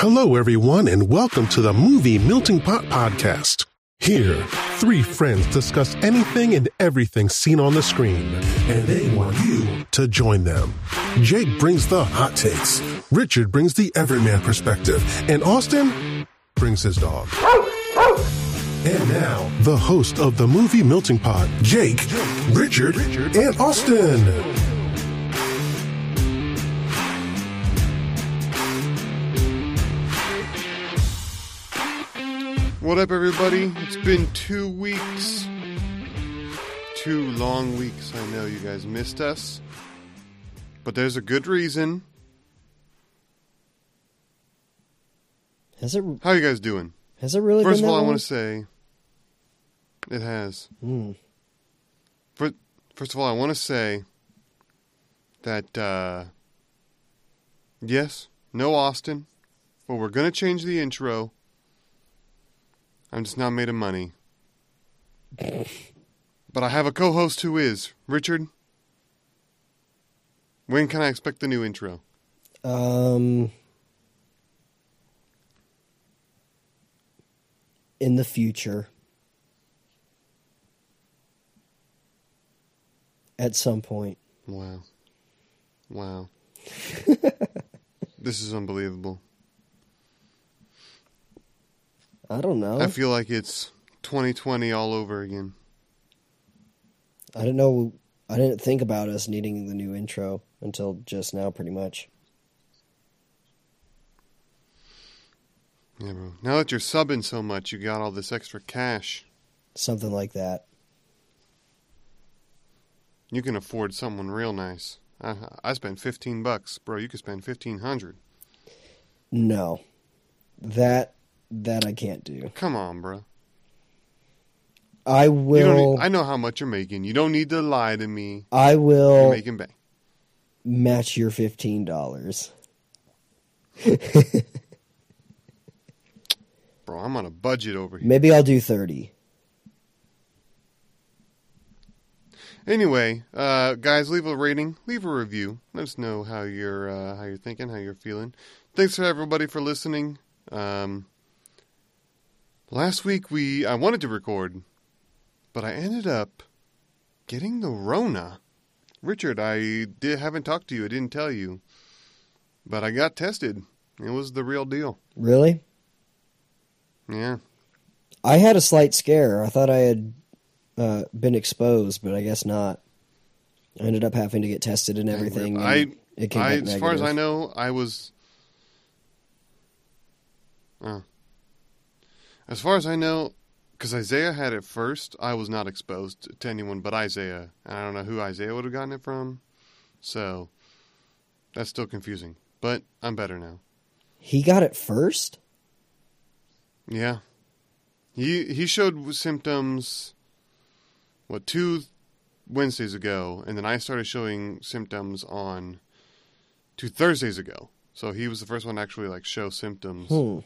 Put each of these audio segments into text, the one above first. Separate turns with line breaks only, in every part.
Hello, everyone, and welcome to the Movie Melting Pot Podcast. Here, three friends discuss anything and everything seen on the screen, and they want you to join them. Jake brings the hot takes, Richard brings the everyman perspective, and Austin brings his dog. And now, the host of the Movie Melting Pot, Jake, Richard, and Austin.
What up, everybody? It's been two weeks. Two long weeks. I know you guys missed us. But there's a good reason.
Has it
How you guys doing?
has it really
First of all,
that
I want to say it has.
Hmm.
But first of all, I want to say that uh, yes, no Austin. But we're gonna change the intro. I'm just not made of money. But I have a co-host who is Richard. When can I expect the new intro?
Um, in the future, at some point.
Wow, wow, this is unbelievable.
I don't know.
I feel like it's 2020 all over again.
I don't know. I didn't think about us needing the new intro until just now, pretty much.
Yeah, bro. Now that you're subbing so much, you got all this extra cash.
Something like that.
You can afford someone real nice. I, I spent 15 bucks, bro. You could spend 1500.
No, that that I can't do.
Come on, bro.
I will.
need, I know how much you're making. You don't need to lie to me.
I will.
You're making bank.
match your fifteen dollars.
Bro, I'm on a budget over here.
Maybe I'll do thirty.
Anyway, uh, guys, leave a rating, leave a review. Let us know how you're uh, how you're thinking, how you're feeling. Thanks for everybody for listening. Um, last week we I wanted to record, but I ended up getting the Rona. Richard, I did haven't talked to you. I didn't tell you, but I got tested. It was the real deal.
Really?
Yeah.
I had a slight scare. I thought I had uh, been exposed, but I guess not. I ended up having to get tested and everything. and
I,
it came
I as far as I know, I was. Uh, as far as I know, because Isaiah had it first, I was not exposed to anyone but Isaiah. And I don't know who Isaiah would have gotten it from, so that's still confusing. But I'm better now.
he got it first.
Yeah, he he showed symptoms. What two Wednesdays ago, and then I started showing symptoms on two Thursdays ago. So he was the first one to actually like show symptoms.
Hmm.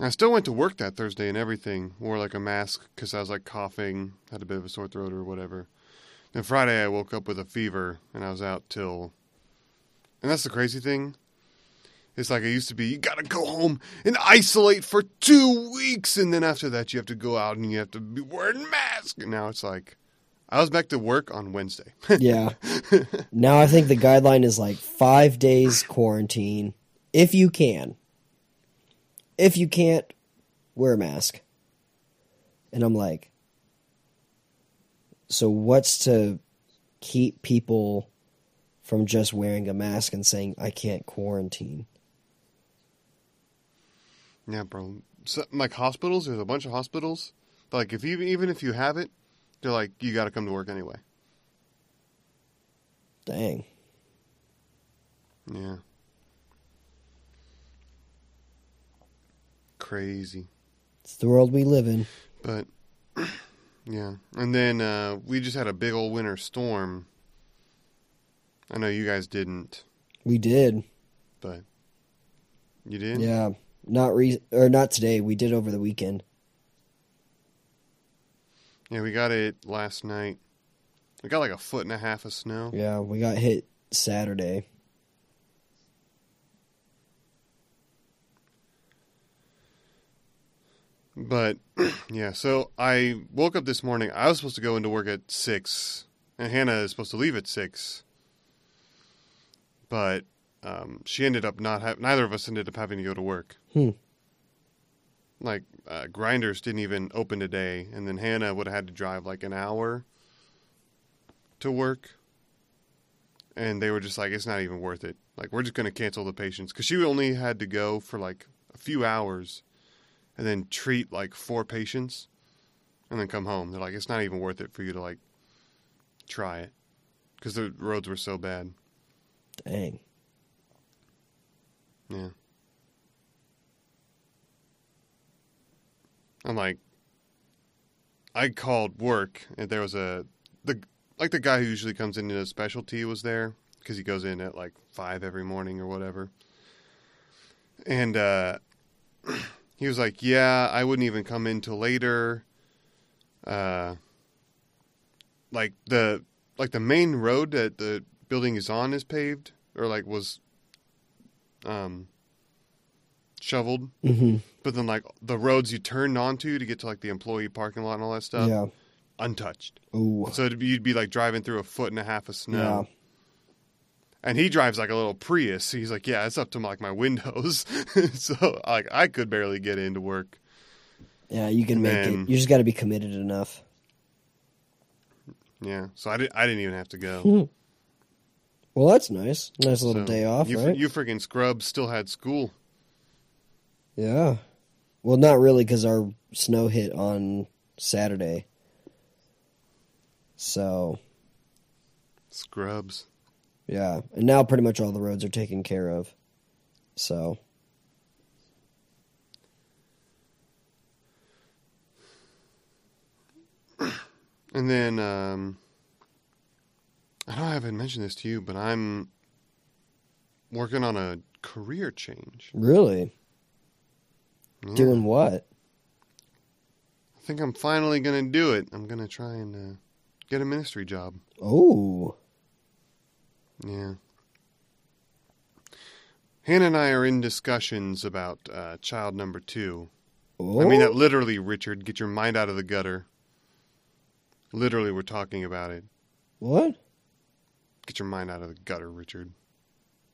I still went to work that Thursday and everything. Wore like a mask because I was like coughing, had a bit of a sore throat or whatever. Then Friday I woke up with a fever and I was out till. And that's the crazy thing. It's like it used to be. You gotta go home and isolate for two weeks, and then after that you have to go out and you have to be wearing masks. And now it's like, I was back to work on Wednesday.
Yeah. now I think the guideline is like five days quarantine, if you can. If you can't, wear a mask. And I'm like, so what's to keep people from just wearing a mask and saying I can't quarantine?
Yeah, bro. So, like hospitals, there's a bunch of hospitals. Like if you even if you have it, they're like you got to come to work anyway.
Dang.
Yeah. Crazy,
It's the world we live in.
but yeah. And then uh, we just had a big old winter storm. I know you guys didn't,
We did.
but you did.
Yeah. Not re- or not today. We did over the weekend.
Yeah, we got it last night. We got like a foot and a half of snow.
Yeah, we got hit Saturday.
But yeah, so I woke up this morning. I was supposed to go into work at six, and Hannah is supposed to leave at six. But um, she ended up not. Ha- neither of us ended up having to go to work.
Hmm.
Like uh, Grinders didn't even open today, and then Hannah would have had to drive like an hour to work. And they were just like, it's not even worth it. Like, we're just going to cancel the patients because she only had to go for like a few hours and then treat like four patients and then come home. They're like, it's not even worth it for you to like try it because the roads were so bad.
Dang.
Yeah. I'm like, I called work and there was a the like the guy who usually comes in a specialty was there because he goes in at like five every morning or whatever, and uh, he was like, "Yeah, I wouldn't even come in till later." Uh, like the like the main road that the building is on is paved or like was um shoveled
hmm
but then like the roads you turned onto to get to like the employee parking lot and all that stuff
yeah.
untouched
Ooh.
so it'd be, you'd be like driving through a foot and a half of snow
Yeah.
And he drives like a little prius he's like yeah it's up to like my windows so like i could barely get into work
Yeah, you can make
then-
it. You just got to be committed enough.
yeah so i, did, I didn't even have to go
Hmm. Well, that's nice. Nice little
So
day off,
you,
right?
you freaking scrubs still had school
Yeah. Well, not really, because our snow hit on Saturday. So
scrubs
yeah, and now pretty much all the roads are taken care of. So
And then um, I know I haven't mentioned this to you, but I'm working on a career change.
really,
Yeah.
doing what?
I think I'm finally going to do it. I'm going to try and uh, get a ministry job.
Oh,
Yeah. Hannah and I are in discussions about uh, child number two.
oh,
I mean that literally, Richard. Get your mind out of the gutter. Literally, we're talking about it.
what?
Get your mind out of the gutter, Richard.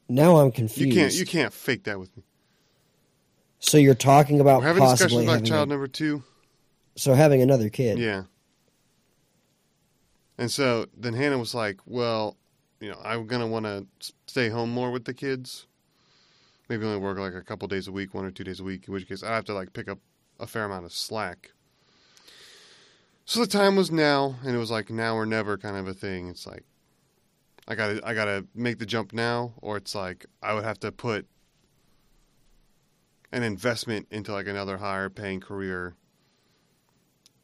Now I'm
You
confused.
can't. You can't fake that with me.
So you're talking about
We're having discussions
possibly
about
having
child
a-
number two.
so having another kid.
Yeah. And so then Hannah was like, "Well, you know, I'm gonna want to stay home more with the kids. Maybe only work like a couple days a week, one or two days a week. In which case, I have to like pick up a fair amount of slack." So the time was now, and it was like now or never kind of a thing. It's like I gotta, I gotta make the jump now, or it's like I would have to put an investment into like another higher paying career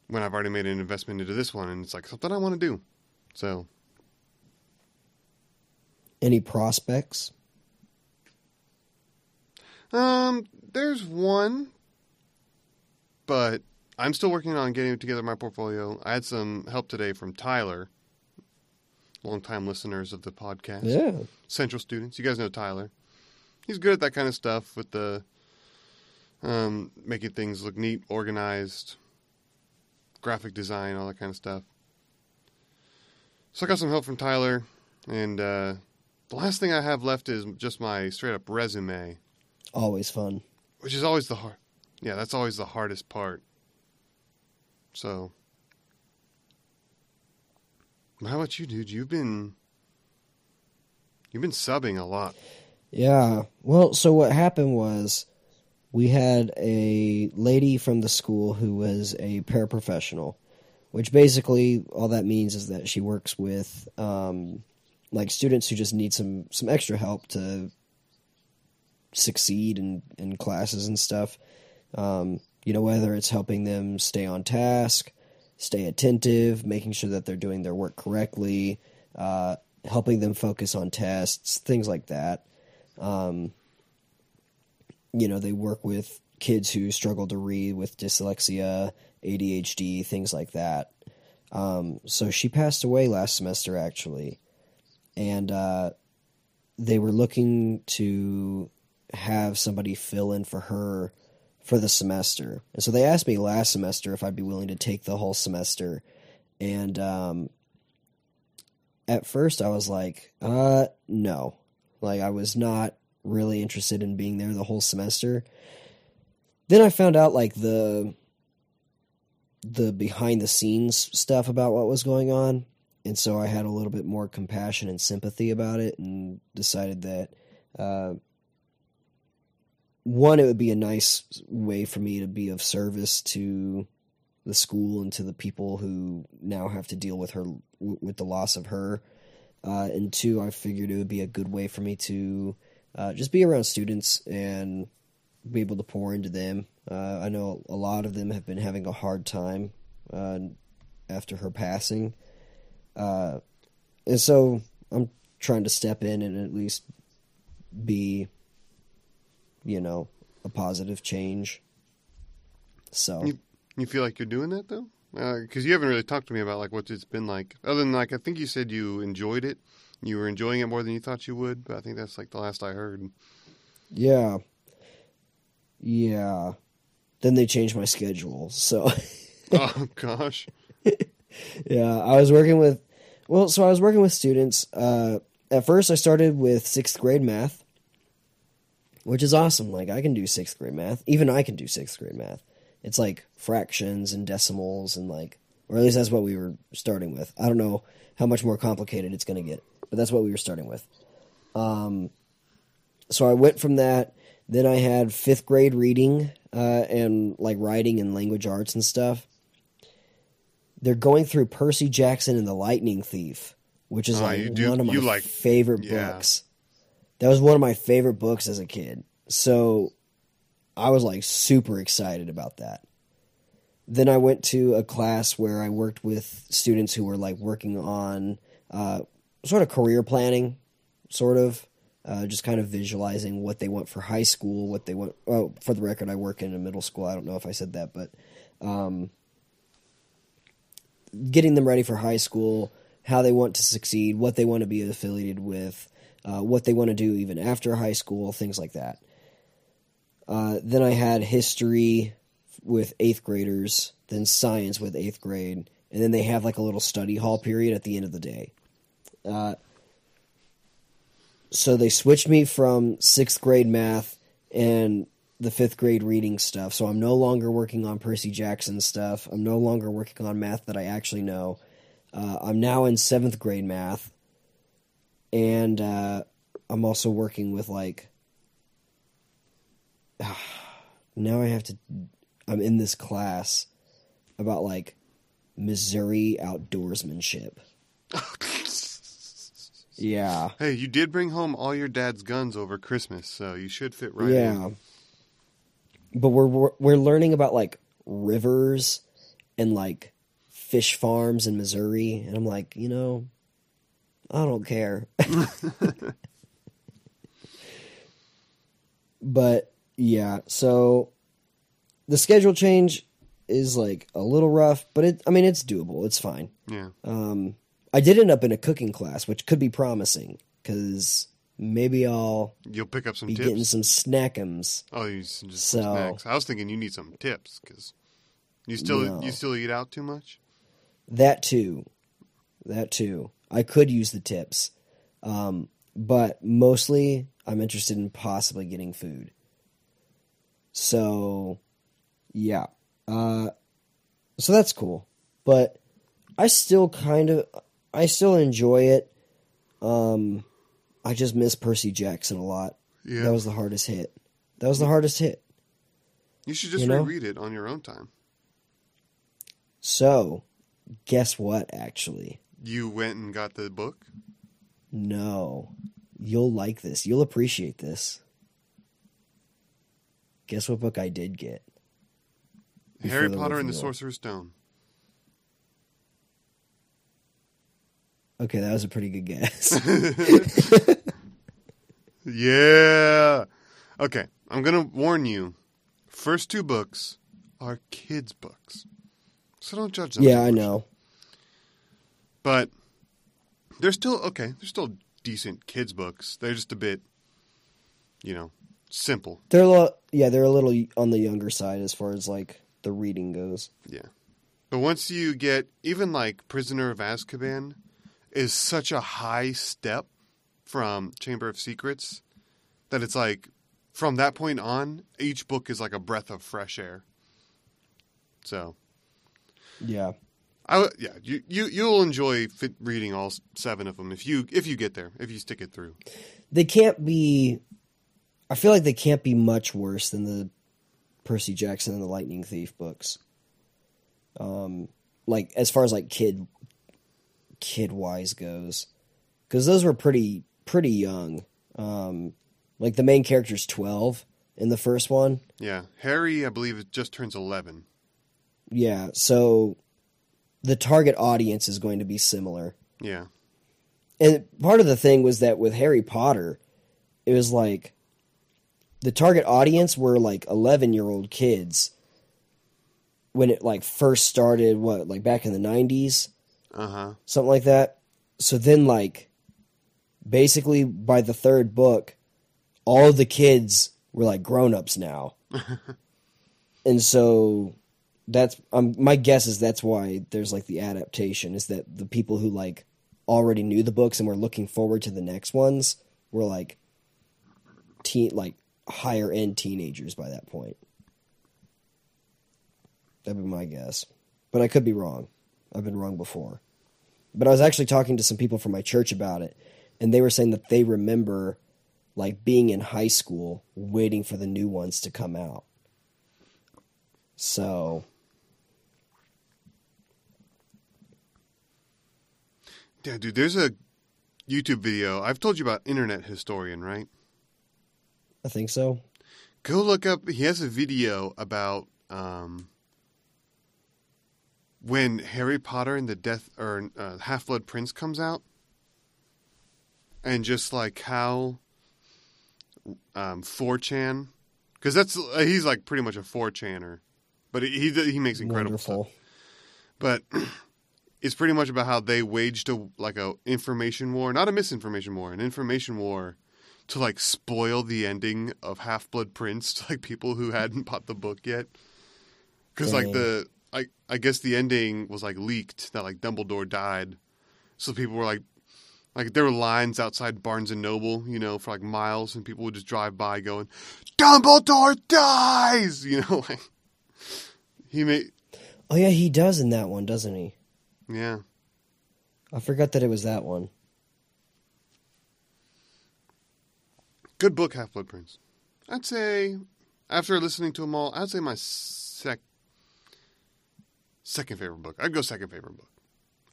when I've already made an investment into this one, and it's like something I want to do. So
Any prospects?
Um, there's one, but I'm still working on getting together my portfolio. I had some help today from Tyler, longtime listeners of the podcast,
Yeah.
Central students. You guys know Tyler. He's good at that kind of stuff with the um, making things look neat, organized, graphic design, all that kind of stuff. So I got some help from Tyler, and uh, the last thing I have left is just my straight up resume
Always fun.
which is always the hard. Yeah, that's always the hardest part. So, how about you, dude? You've been you've been subbing a lot.
Yeah. Well, so what happened was we had a lady from the school who was a paraprofessional, which basically all that means is that she works with um, like students who just need some some extra help to succeed in in classes and stuff. Um, you know, whether it's helping them stay on task, stay attentive, making sure that they're doing their work correctly, uh, helping them focus on tests, things like that. Um, you know, they work with kids who struggle to read with dyslexia, ADHD, things like that. Um, so she passed away last semester, actually, and uh, they were looking to have somebody fill in for her for the semester. And so they asked me last semester if I'd be willing to take the whole semester. And um, at first I was like, uh, no. Like I was not really interested in being there the whole semester. Then I found out like the the behind the scenes stuff about what was going on. And so I had a little bit more compassion and sympathy about it and decided that uh, one, it would be a nice way for me to be of service to the school and to the people who now have to deal with her with the loss of her. Uh, and two, I figured it would be a good way for me to uh, just be around students and be able to pour into them. Uh, I know a lot of them have been having a hard time uh, after her passing, uh, and so I'm trying to step in and at least be you know, a positive change. So
you, you feel like you're doing that though, because uh, you haven't really talked to me about like what it's been like. Other than like, I think you said you enjoyed it. You were enjoying it more than you thought you would, but I think that's like the last I heard.
Yeah, yeah. Then they changed my schedule, so.
oh gosh.
Yeah, I was working with. Well, so I was working with students. Uh, at first, I started with sixth grade math which is awesome. Like I can do sixth grade math. Even I can do sixth grade math. It's like fractions and decimals and like, or at least that's what we were starting with. I don't know how much more complicated it's going to get, but that's what we were starting with. Um, so I went from that. Then I had fifth grade reading uh, and like writing and language arts and stuff. They're going through Percy Jackson and the Lightning Thief, which is oh, like do, one of my like, favorite yeah. books. That was one of my favorite books as a kid. So I was like super excited about that. Then I went to a class where I worked with students who were like working on uh, sort of career planning, sort of. Uh, just kind of visualizing what they want for high school, what they want. Oh, for the record, I work in a middle school. I don't know if I said that, but um, getting them ready for high school, how they want to succeed, what they want to be affiliated with, uh, what they want to do even after high school, things like that. Uh, then I had history with eighth graders, then science with eighth grade, and then they have like a little study hall period at the end of the day. Uh, so they switched me from sixth grade math and the fifth grade reading stuff. So I'm no longer working on Percy Jackson stuff. I'm no longer working on math that I actually know. Uh, I'm now in seventh grade math and uh, I'm also working with like now I have to I'm in this class about like Missouri outdoorsmanship. yeah.
Hey, you did bring home all your dad's guns over Christmas, so you should fit right in.
yeah.
in.
But we're, we're we're learning about like rivers and like fish farms in Missouri, and I'm like, you know, I don't care. but yeah, so the schedule change is like a little rough, but it I mean it's doable. It's fine.
Yeah.
Um I did end up in a cooking class, which could be promising cuz maybe I'll
you'll pick up some
be
tips.
getting some snackums.
Oh, you just so, snacks. I was thinking you need some tips cuz you still no. you still eat out too much?
That too. That too. I could use the tips, um, but mostly I'm interested in possibly getting food. So, yeah, uh, so that's cool. But I still kind of, I still enjoy it. Um, I just miss Percy Jackson a lot. Yeah. That was the hardest hit. That was the hardest hit.
You should just you know? reread it on your own time.
So, guess what, actually?
You went and got the book?
No. You'll like this. You'll appreciate this. Guess what book I did get?
Harry Potter and the Sorcerer's Stone.
Okay, that was a pretty good guess.
yeah. Okay, I'm going to warn you. First two books are kids' books. So don't judge them.
Yeah, I know.
But they're still okay. They're still decent kids books. They're just a bit, you know, simple.
They're a little, yeah, they're a little on the younger side as far as like the reading goes.
Yeah. But once you get even like Prisoner of Azkaban is such a high step from Chamber of Secrets that it's like from that point on, each book is like a breath of fresh air. So,
Yeah.
I w- yeah, you you you'll enjoy fit reading all seven of them if you if you get there, if you stick it through.
They can't be I feel like they can't be much worse than the Percy Jackson and the Lightning Thief books. Um like as far as like kid kid wise goes. Cuz those were pretty pretty young. Um like the main character's 12 in the first one.
Yeah, Harry, I believe, it just turns eleven.
Yeah, so the target audience is going to be similar.
Yeah,
And part of the thing was that with Harry Potter, it was like the target audience were like 11 year old kids when it like first started, what, like back in the 90s,
uh huh.
something like that. So then, like, basically by the third book, all the kids were like grown ups now. and so that's um, my guess is that's why there's like the adaptation is that the people who like already knew the books and were looking forward to the next ones were like teen like higher end teenagers by that point. That'd be my guess. But I could be wrong. I've been wrong before. But I was actually talking to some people from my church about it, and they were saying that they remember like being in high school waiting for the new ones to come out. So,
Yeah, dude. There's a YouTube video. I've told you about Internet Historian, right?
I think so.
Go look up. He has a video about um, when Harry Potter and the Death or uh, Half Blood Prince comes out, and just like how um, 4chan, because that's uh, he's like pretty much a 4chaner, but he he, makes incredible stuff. But it's pretty much about how they waged a like a information war, not a misinformation war, an information war to like spoil the ending of Half Blood Prince to like people who hadn't bought the book yet. Because like the I I guess the ending was like leaked that like Dumbledore died, so people were like. Like there were lines outside Barnes and Noble, you know, for like miles, and people would just drive by going, "Dumbledore dies," you know, like he made,
Oh yeah, he does in that one, doesn't he?
yeah.
I forgot that it was that one.
Good book, Half Blood Prince. I'd say, after listening to them all, I'd say my sec second favorite book. I'd go second favorite book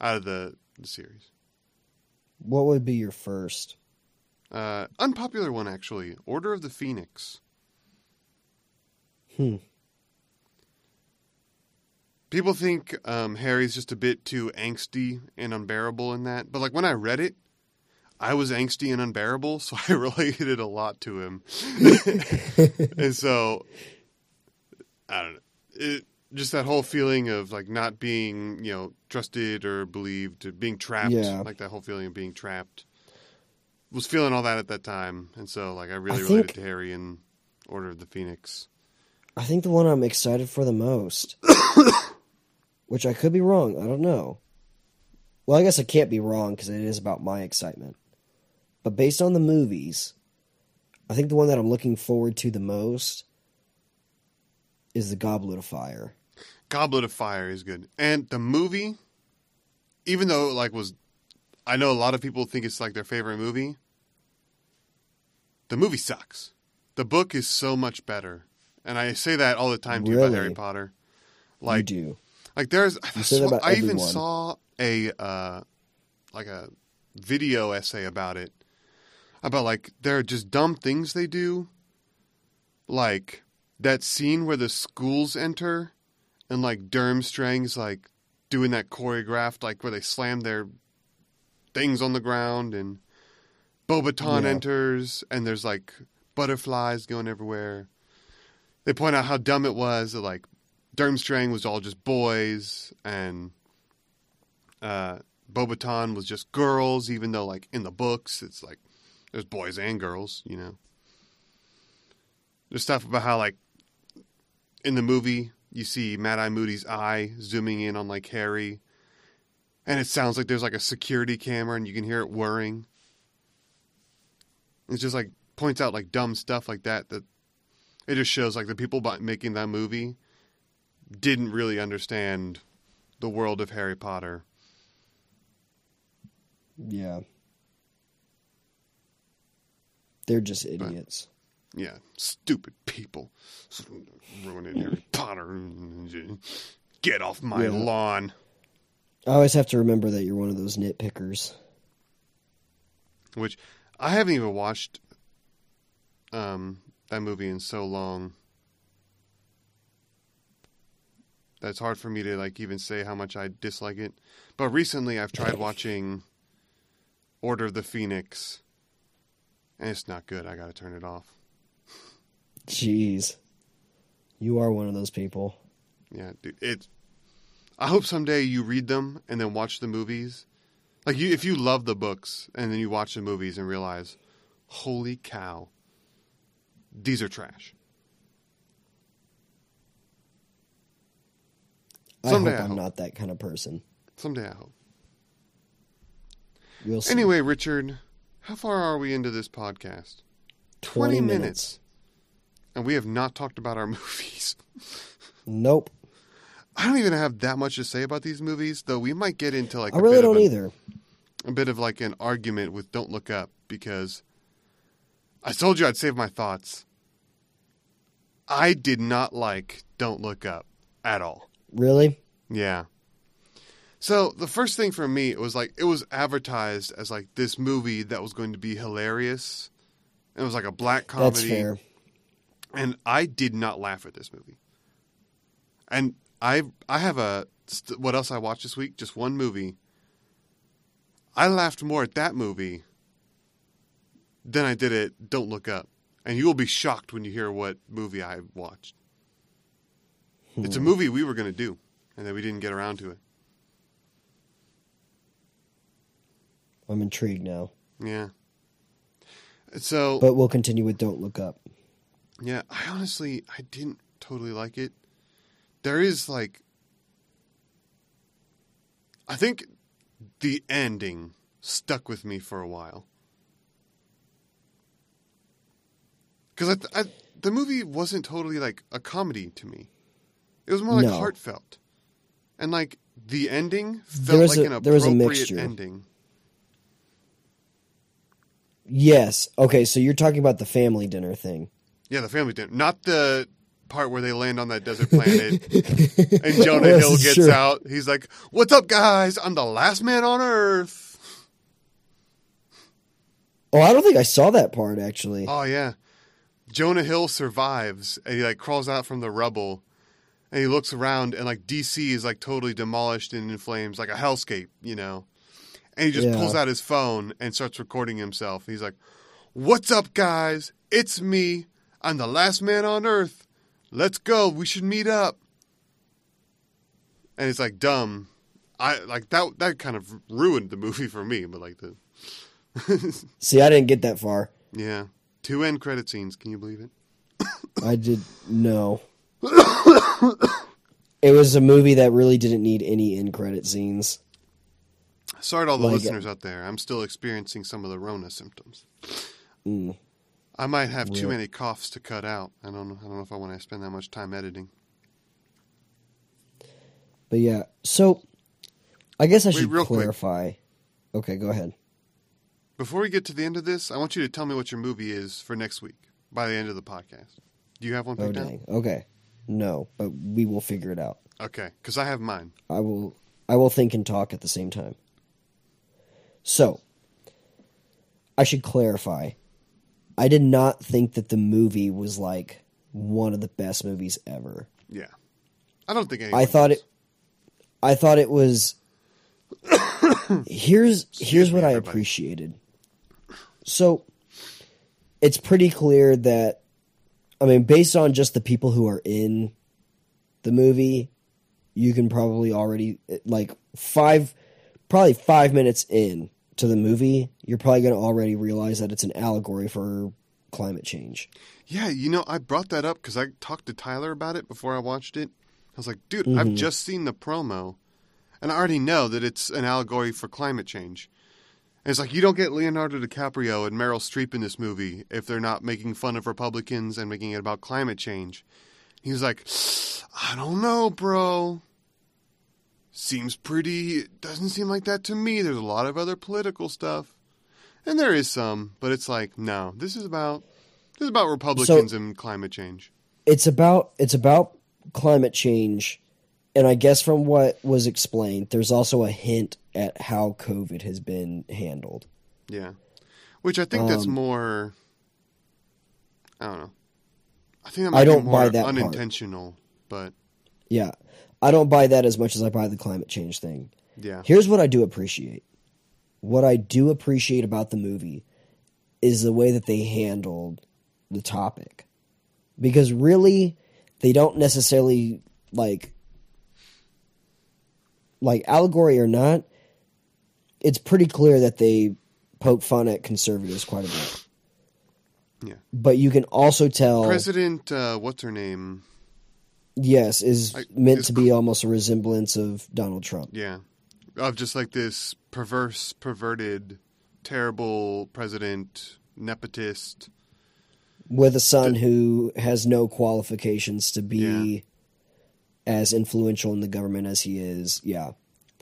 out of the, the series.
What would be your first?
Uh, unpopular one, actually. Order of the Phoenix.
Hmm.
People think um, Harry's just a bit too angsty and unbearable in that, but like when I read it, I was angsty and unbearable, so I related a lot to him. and so, I don't know. It, just that whole feeling of like not being, you know, trusted or believed, being trapped,
Yeah.
like that whole feeling of being trapped. Was feeling all that at that time, and so like I really
I
related
think-
to Harry in Order of the Phoenix.
I think the one I'm excited for the most, which I could be wrong. I don't know. Well, I guess I can't be wrong because it is about my excitement. But based on the movies, I think the one that I'm looking forward to the most is the Goblet of Fire.
Goblet of Fire is good, and the movie, even though it, like was, I know a lot of people think it's like their favorite movie. The movie sucks. The book is so much better, and I say that all the time to you about Harry Potter.
Like you
Like,
do.
like there's,
that about
I even saw a uh, like a video essay about it, about like there are just dumb things they do, like that scene where the schools enter, and like Durmstrang's like doing that choreographed like where they slam their things on the ground, and Beauxbaton
Yeah.
enters, and there's like butterflies going everywhere. They point out how dumb it was that like Durmstrang was all just boys, and uh, Beauxbaton was just girls, even though like in the books it's like there's boys and girls, you know. There's stuff about how like in the movie you see Mad Eye Moody's eye zooming in on like Harry, and it sounds like there's like a security camera and you can hear it whirring. It's just like points out like dumb stuff like that that it just shows like the people making that movie didn't really understand the world of Harry Potter.
Yeah. They're just idiots.
Yeah, stupid people ruining Harry Potter. Get off my
Yeah.
lawn.
I always have to remember that you're one of those nitpickers.
Which I haven't even watched um, that movie in so long. That's hard for me to like even say how much I dislike it. But recently I've tried watching Order of the Phoenix and it's not good. I got to turn it off.
Jeez. You are one of those people.
Yeah, dude, it. I hope someday you read them and then watch the movies. Like you, if you love the books and then you watch the movies and realize, holy cow, these are trash. Someday
I
I
hope I'm
hope.
not that kind of person.
Someday I hope.
We'll see.
Anyway, Richard, how far are we into this podcast?
20 minutes.
And we have not talked about our movies.
Nope.
I don't even have that much to say about these movies, though we might get into like
I
a
really
bit
don't
a-
either.
a bit of like an argument with Don't Look Up because I told you I'd save my thoughts. I did not like Don't Look Up at all.
Really?
Yeah. So the first thing for me it was like it was advertised as like this movie that was going to be hilarious. It was like a black comedy.
That's fair.
And I did not laugh at this movie. And I I have a what else I watched this week? Just one movie. I laughed more at that movie than I did at Don't Look Up. And you will be shocked when you hear what movie I watched. Hmm. It's a movie we were going to do, and then we didn't get around to it.
I'm intrigued now.
Yeah. So
But we'll continue with Don't Look Up.
Yeah, I honestly I didn't totally like it. There is like I think the ending stuck with me for a while. Cuz I, th- I the movie wasn't totally like a comedy to me. It was more like
No.
heartfelt. And like the ending felt like
a-
an appropriate ending.
Yes. Okay, so you're talking about the family dinner thing.
Yeah, the family dinner, not the part where they land on that desert planet and Jonah
I
Hill gets
sure.
out. He's like, "What's up, guys? I'm the last man on Earth."
Oh, I don't think I saw that part actually.
Oh yeah, Jonah Hill survives and he like crawls out from the rubble, and he looks around and like DC is like totally demolished and in flames, like a hellscape, you know. And he just
Yeah.
pulls out his phone and starts recording himself. He's like, "What's up, guys? It's me. I'm the last man on Earth. Let's go. We should meet up." And it's like dumb. I like that. That kind of ruined the movie for me. But like the
See, I didn't get that far.
yeah, two end credit scenes. Can you believe it?
I did no. it was a movie that really didn't need any end credit scenes.
Sorry to all the
Like,
listeners out there. I'm still experiencing some of the Rona symptoms.
Mm.
I might have too
Yeah.
many coughs to cut out. I don't know. I don't know if I want to spend that much time editing.
But yeah, so I guess I
Wait,
should
real quick.
clarify. Okay, go ahead.
Before we get to the end of this, I want you to tell me what your movie is for next week by the end of the podcast. Do you have one picked oh, out?
dang. Okay. No, but we will figure it out.
Okay, because I have mine.
I will I will think and talk at the same time. So, I should clarify. I did not think that the movie was like one of the best movies ever.
Yeah, I don't think
I thought
does.
it I thought it was Here's here's
me,
what I appreciated. So, it's pretty clear that I mean based on just the people who are in the movie, you can probably already like 5 probably 5 minutes in to the movie, you're probably going to already realize that it's an allegory for climate change.
Yeah, you know, I brought that up because I talked to Tyler about it before I watched it. I was like, dude, I've mm-hmm. just seen the promo, and I already know that it's an allegory for climate change. And it's like you don't get Leonardo DiCaprio and Meryl Streep in this movie if they're not making fun of Republicans and making it about climate change. He was like, I don't know, bro. Seems pretty. Doesn't seem like that to me. There's a lot of other political stuff, and there is some, but it's like, no, this is about this is about Republicans and climate change.
It's about it's about climate change, and I guess from what was explained, there's also a hint at how COVID has been handled.
Yeah, which I think that's
Um,
more. I don't know. I think that
I don't
be more
buy that part.
unintentional, but
Yeah, I don't buy that as much as I buy the climate change thing.
yeah,
Here's what I do appreciate. What I do appreciate about the movie is the way that they handled the topic. Because really, they don't necessarily like like allegory or not, it's pretty clear that they poke fun at conservatives quite a bit.
Yeah.
But you can also tell
President, uh, what's her name?
Yes, is
I-
meant to be almost a resemblance of Donald Trump.
Yeah, of just like this perverse, perverted, terrible president, nepotist.
with a son who has no qualifications to be
Yeah.
as influential in the government as he is. Yeah.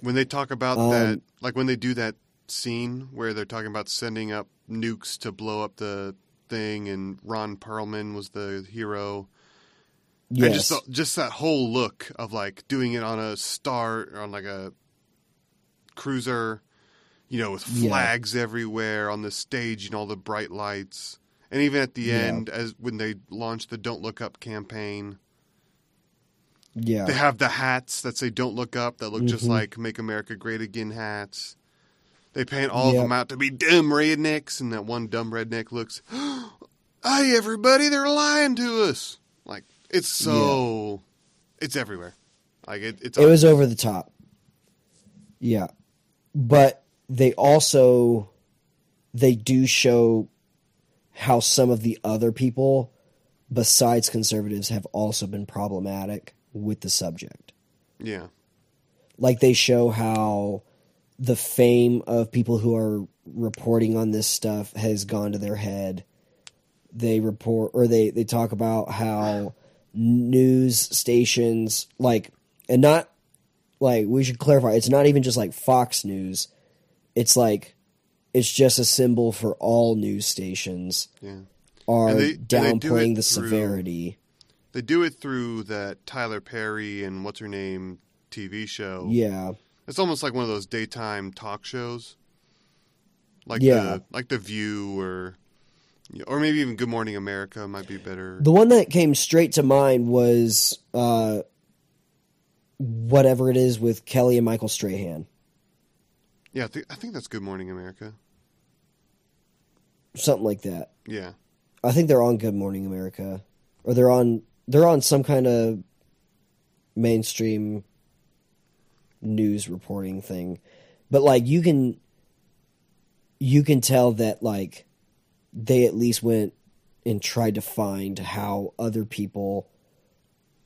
When they talk about
Um,
that, like when they do that scene where they're talking about sending up nukes to blow up the thing, and Ron Perlman was the hero. And just just that whole look of like doing it on a star on like a cruiser, you know, with
Yeah.
flags everywhere on the stage and all the bright lights. And even at the
Yeah.
end, as when they launched the "Don't Look Up" campaign,
yeah.
they have the hats that say "Don't Look Up" that look just
Mhm.
like "Make America Great Again" hats. They paint all
Yep.
of them out to be dumb rednecks, and that one dumb redneck looks, "Hey, everybody, they're lying to us!" It's so, it's everywhere. Like it, it's
it was over the top. Yeah. But they also they do show how some of the other people besides conservatives have also been problematic with the subject.
yeah,
like they show how the fame of people who are reporting on this stuff has gone to their head they report or they they talk about how news stations like and not like we should clarify it's not even just like Fox News it's like it's just a symbol for all news stations
yeah.
are
they- they
downplaying
it
the
through-
severity
They do it through that Tyler Perry and what's her name TV show.
yeah
It's almost like one of those daytime talk shows, like
Yeah.
the like the View or or maybe even Good Morning America might be better.
The one that came straight to mind was uh, whatever it is with Kelly and Michael Strahan.
yeah, I, thi- I think that's Good Morning America.
Something like that.
Yeah,
I think they're on Good Morning America. Or they're on they're on some kind of mainstream news reporting thing. But like you can you can tell that like they at least went and tried to find how other people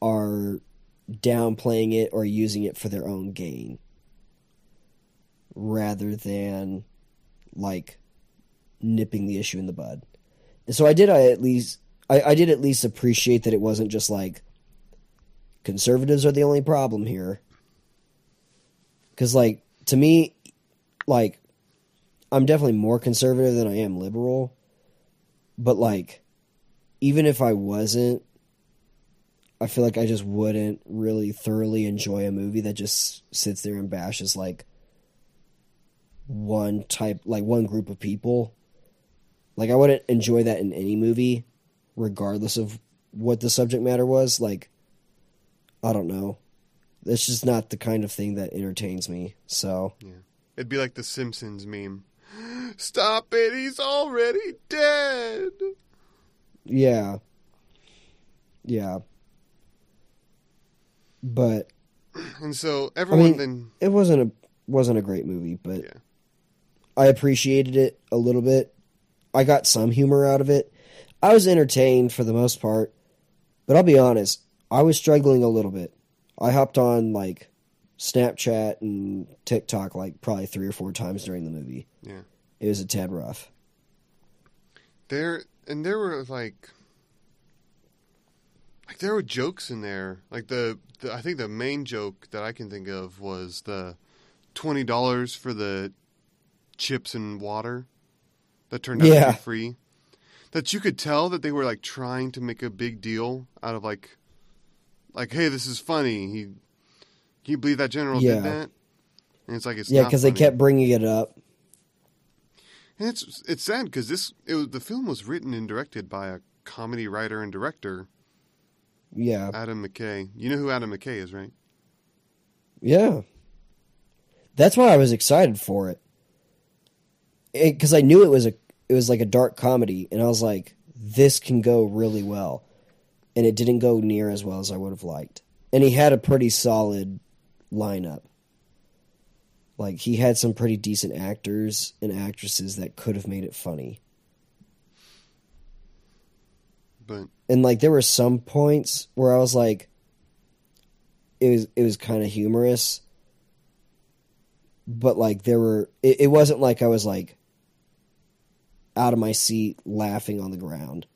are downplaying it or using it for their own gain rather than like nipping the issue in the bud. And so I did I at least I, I did at least appreciate that it wasn't just like conservatives are the only problem here. Cause like to me, like I'm definitely more conservative than I am liberal. But like even if I wasn't, I feel like I just wouldn't really thoroughly enjoy a movie that just sits there and bashes like one type like one group of people. Like I wouldn't enjoy that in any movie, regardless of what the subject matter was. Like I don't know. It's just not the kind of thing that entertains me. So yeah.
it'd be like the Simpsons meme. Stop it! He's already dead.
yeah. Yeah. But
And so everyone
mean-
then
it wasn't a wasn't a great movie, but
Yeah.
I appreciated it a little bit. I got some humor out of it. I was entertained for the most part, but I'll be honest, I was struggling a little bit. I hopped on like Snapchat and TikTok like probably three or four times during the movie.
Yeah.
It was a tad rough.
There and there were like like there were jokes in there. Like the, the I think the main joke that I can think of was the twenty dollars for the chips and water that turned out to be free. That you could tell that they were like trying to make a big deal out of like like, hey, this is funny. He can you believe that general
Yeah.
did that? And it's like it's
yeah, because they kept bringing it up.
And it's it's sad because this it was, the film was written and directed by a comedy writer and director,
Yeah,
Adam McKay. You know who Adam McKay is, right?
yeah. That's why I was excited for it, because I knew it was a it was like a dark comedy, and I was like, this can go really well, and it didn't go near as well as I would have liked. And he had a pretty solid lineup. Like he had some pretty decent actors and actresses that could have made it funny.
But
and like there were some points where I was like, it was it was kind of humorous, but like there were it, it wasn't like I was like out of my seat laughing on the ground.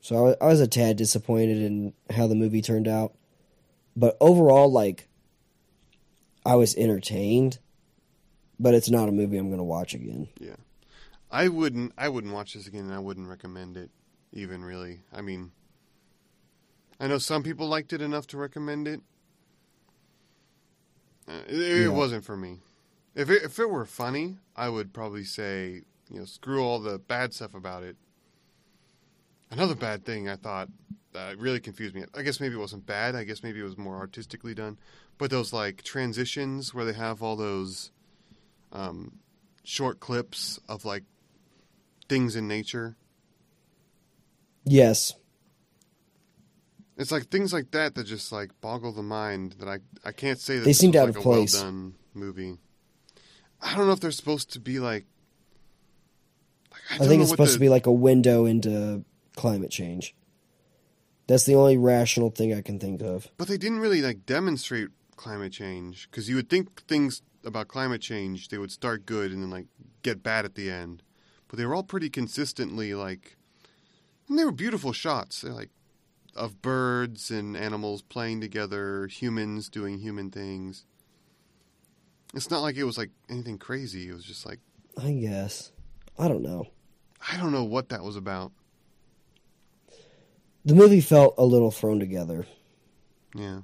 So I was, I was a tad disappointed in how the movie turned out, but overall, like I was entertained. But it's not a movie I'm going to watch again.
Yeah, I wouldn't I wouldn't watch this again, and I wouldn't recommend it even really. I mean, I know some people liked it enough to recommend it. Uh, it, it
Yeah.
wasn't for me. If it, if it were funny, I would probably say you know screw all the bad stuff about it. Another bad thing I thought that really confused me. I guess maybe it wasn't bad. I guess maybe it was more artistically done. But those like transitions where they have all those um, short clips of like things in nature.
Yes,
It's like things like that that just like boggle the mind. That I I can't say that
They seemed out
like,
of
a well
place.
done movie. I don't know if they're supposed to be like. like
I,
don't
think it's supposed
the-
to be like a window into climate change. That's the only rational thing I can think of.
But they didn't really like demonstrate climate change because you would think things about climate change they would start good and then like get bad at the end. But they were all pretty consistently like, and they were beautiful shots. They're like of birds and animals playing together, humans doing human things. It's not like it was like anything crazy. It was just like
I guess. I don't know.
I don't know what that was about.
The movie felt a little thrown together.
Yeah,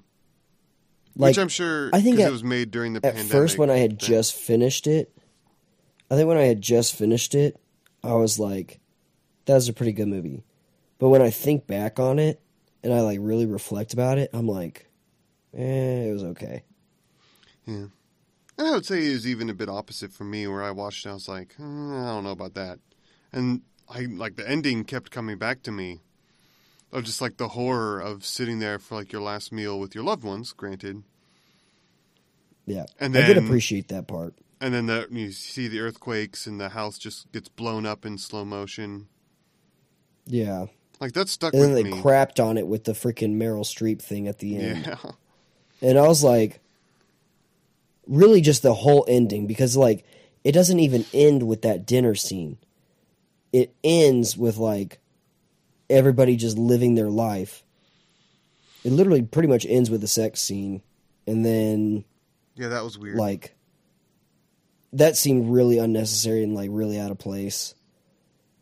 Like
which I'm sure
I think at-
it was made during the
at
pandemic.
first when I had
that-
just finished it, I think when I had just finished it, I was like, that was a pretty good movie. But when I think back on it and I like really reflect about it, I'm like, eh, it was okay.
Yeah. And I would say it was even a bit opposite for me, where I watched it, I was like, "Uh, I don't know about that. And I like the ending kept coming back to me of just like the horror of sitting there for like your last meal with your loved ones, granted.
Yeah.
And
I did appreciate that part.
And then the, you see the earthquakes and the house just gets blown up in slow motion.
Yeah.
Like that stuck
And then they
me.
crapped on it with the freaking Meryl Streep thing at the end.
yeah.
And I was like, really just the whole ending because, like, it doesn't even end with that dinner scene. It ends with, like, everybody just living their life. It literally pretty much ends with the sex scene. And then,
Yeah, that was weird.
like, that seemed really unnecessary and, like, really out of place.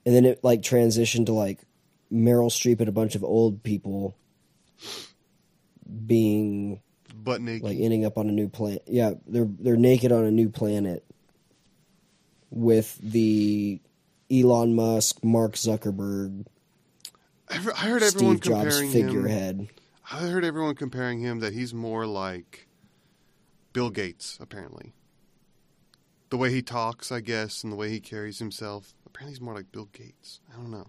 And then it, like, transitioned to, like, Meryl Streep and a bunch of old people being
butt naked.
like ending up on a new planet. Yeah, they're they're naked on a new planet with the Elon Musk, Mark Zuckerberg,
I heard- everyone
Steve Jobs
comparing him. I heard everyone comparing him that he's more like Bill Gates, apparently. The way he talks, I guess, and the way he carries himself. Apparently, he's more like Bill Gates. I don't know.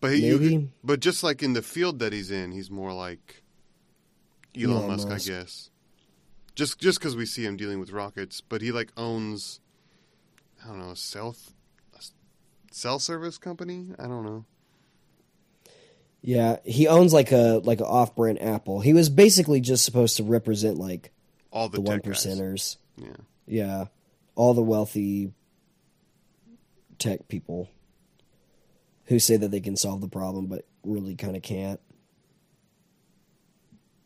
But he, you-
Maybe.
but just like in the field that he's in, he's more like Elon,
Elon
Musk,
Musk.
I guess. Just just because we see him dealing with rockets, but he like owns, I don't know, a cell, cell service company. I don't know.
Yeah, he owns like a like an off-brand Apple. He was basically just supposed to represent like
All the,
the one percenters.
Yeah.
Yeah, all the wealthy tech people who say that they can solve the problem, but really kind of can't.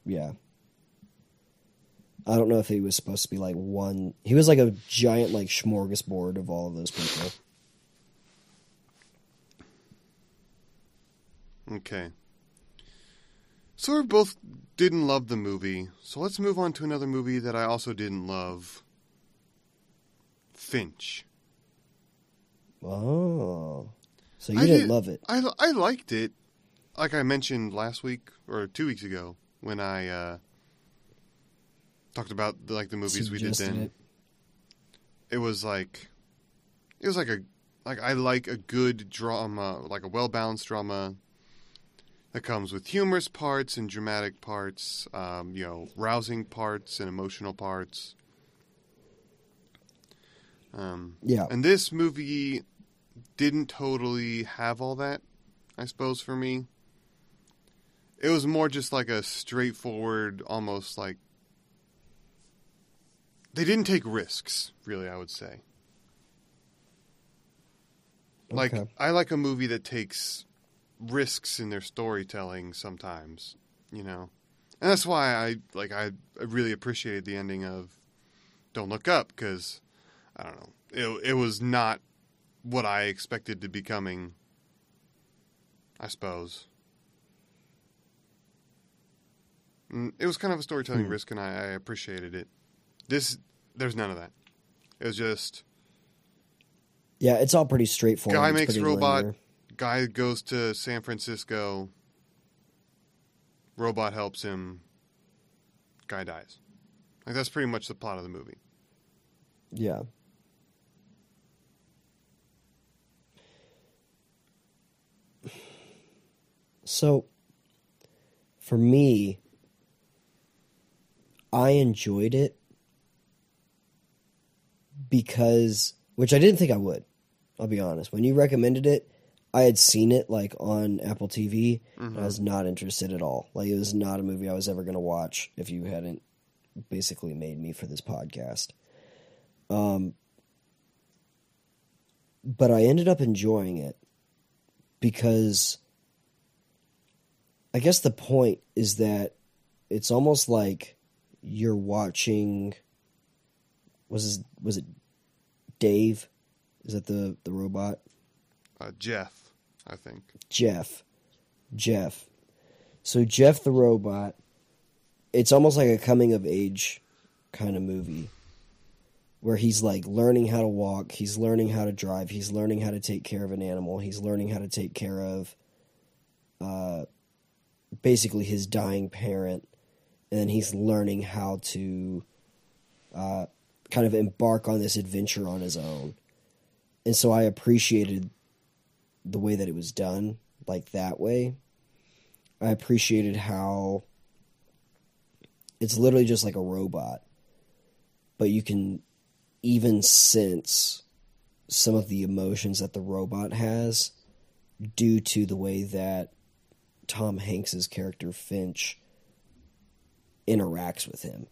Yeah. I don't know if he was supposed to be like one. He was like a giant like smorgasbord of all of those people.
Okay. So we both didn't love the movie. So let's move on to another movie that I also didn't love. Finch.
Oh, so you
I
didn't
did-
love it?
I I liked it, like I mentioned last week or two weeks ago when I uh, talked about like the movies we did then.
it.
It was like, it was like a like I like a good drama, like a well balanced drama that comes with humorous parts and dramatic parts, um, you know, rousing parts and emotional parts. Um,
Yeah.
and this movie didn't totally have all that, I suppose, for me. It was more just like a straightforward, almost like. They didn't take risks, really, I would say. Like, I like a movie that takes risks in their storytelling sometimes, you know? And that's why I, like, I, I really appreciated the ending of Don't Look Up, because I don't know. It it was not what I expected to be coming. I suppose. Mm, It was kind of a storytelling
Hmm.
risk, and I, I appreciated it. This there's none of that. It was just
Yeah, it's all pretty straightforward.
guy
It's
makes robot.
linear.
Guy goes to San Francisco. Robot helps him. Guy dies. Like that's pretty much the plot of the movie.
Yeah. So, for me, I enjoyed it because, which I didn't think I would. I'll be honest. When you recommended it, I had seen it like on Apple TV. and I was not interested at all. Like it was not a movie I was ever going to watch if you hadn't basically made me for this podcast. Um, but I ended up enjoying it because I guess the point is that it's almost like you're watching. Was his, was it Dave? Is that the the robot?
Uh, Jeff, I think.
Jeff. Jeff. So Jeff the robot, it's almost like a coming of age kind of movie where he's like learning how to walk, he's learning how to drive, he's learning how to take care of an animal, he's learning how to take care of uh basically his dying parent and then he's learning how to uh kind of embark on this adventure on his own. And so I appreciated the way that it was done, like that way. I appreciated how it's literally just like a robot, but you can even sense some of the emotions that the robot has due to the way that Tom Hanks's character Finch interacts with him.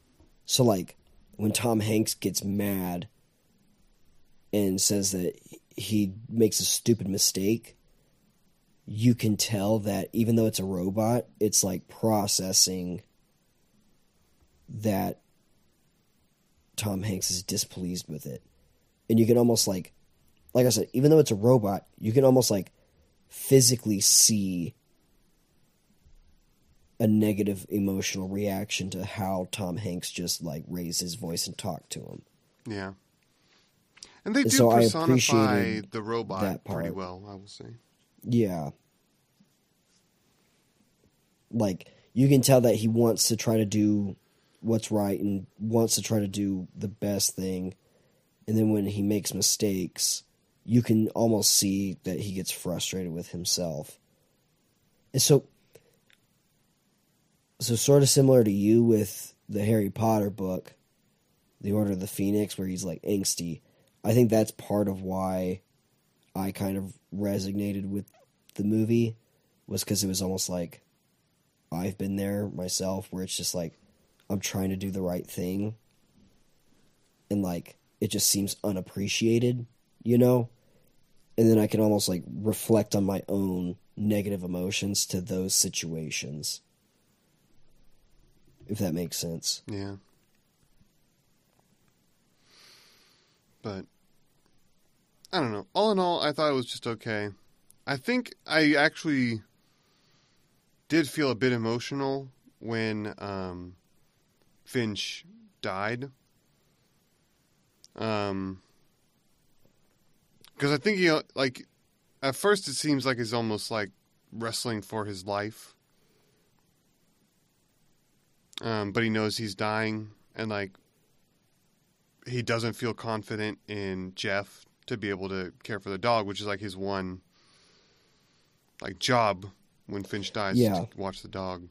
So like when Tom Hanks gets mad and says that he makes a stupid mistake, you can tell that even though it's a robot, it's like processing that Tom Hanks is displeased with it. And you can almost like like I said, even though it's a robot, you can almost like physically see a negative emotional reaction to how Tom Hanks just like raised his voice and talked to him.
Yeah. And they do
So
personify the robot
that
pretty well, I will say.
Yeah. Like you can tell that he wants to try to do what's right and wants to try to do the best thing. And then when he makes mistakes, you can almost see that he gets frustrated with himself. And so so sort of similar to you with the Harry Potter book, The Order of the Phoenix where he's like angsty. I think that's part of why I kind of resonated with the movie was because it was almost like I've been there myself, where it's just like I'm trying to do the right thing, and like it just seems unappreciated, you know. And then I can almost like reflect on my own negative emotions to those situations, if that makes sense.
Yeah. But I don't know. All in all, I thought it was just okay. I think I actually did feel a bit emotional when um, Finch died. Um, because I think he like at first it seems like he's almost like wrestling for his life. Um, but he knows he's dying, and like he doesn't feel confident in Jeff to be able to care for the dog, which is like his one like job when Finch dies
Yeah.
to watch the dog.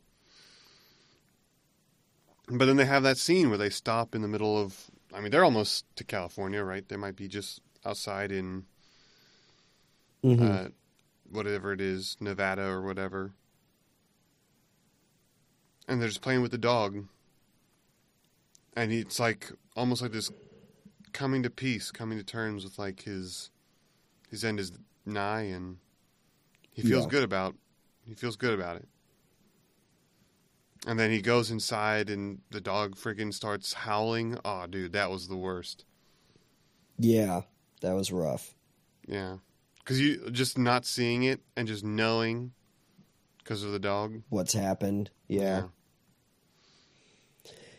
But then they have that scene where they stop in the middle of I mean they're almost to California, right? They might be just outside in
Mhm.
uh, whatever it is, Nevada or whatever. And they're just playing with the dog. And it's like almost like this coming to peace, coming to terms with like his his end is nigh and he feels
Yeah.
good about he feels good about it. And then he goes inside and the dog freaking starts howling. Oh dude, that was the worst.
yeah, that was rough.
Yeah. Cuz you just not seeing it and just knowing because of the dog.
What's happened? yeah.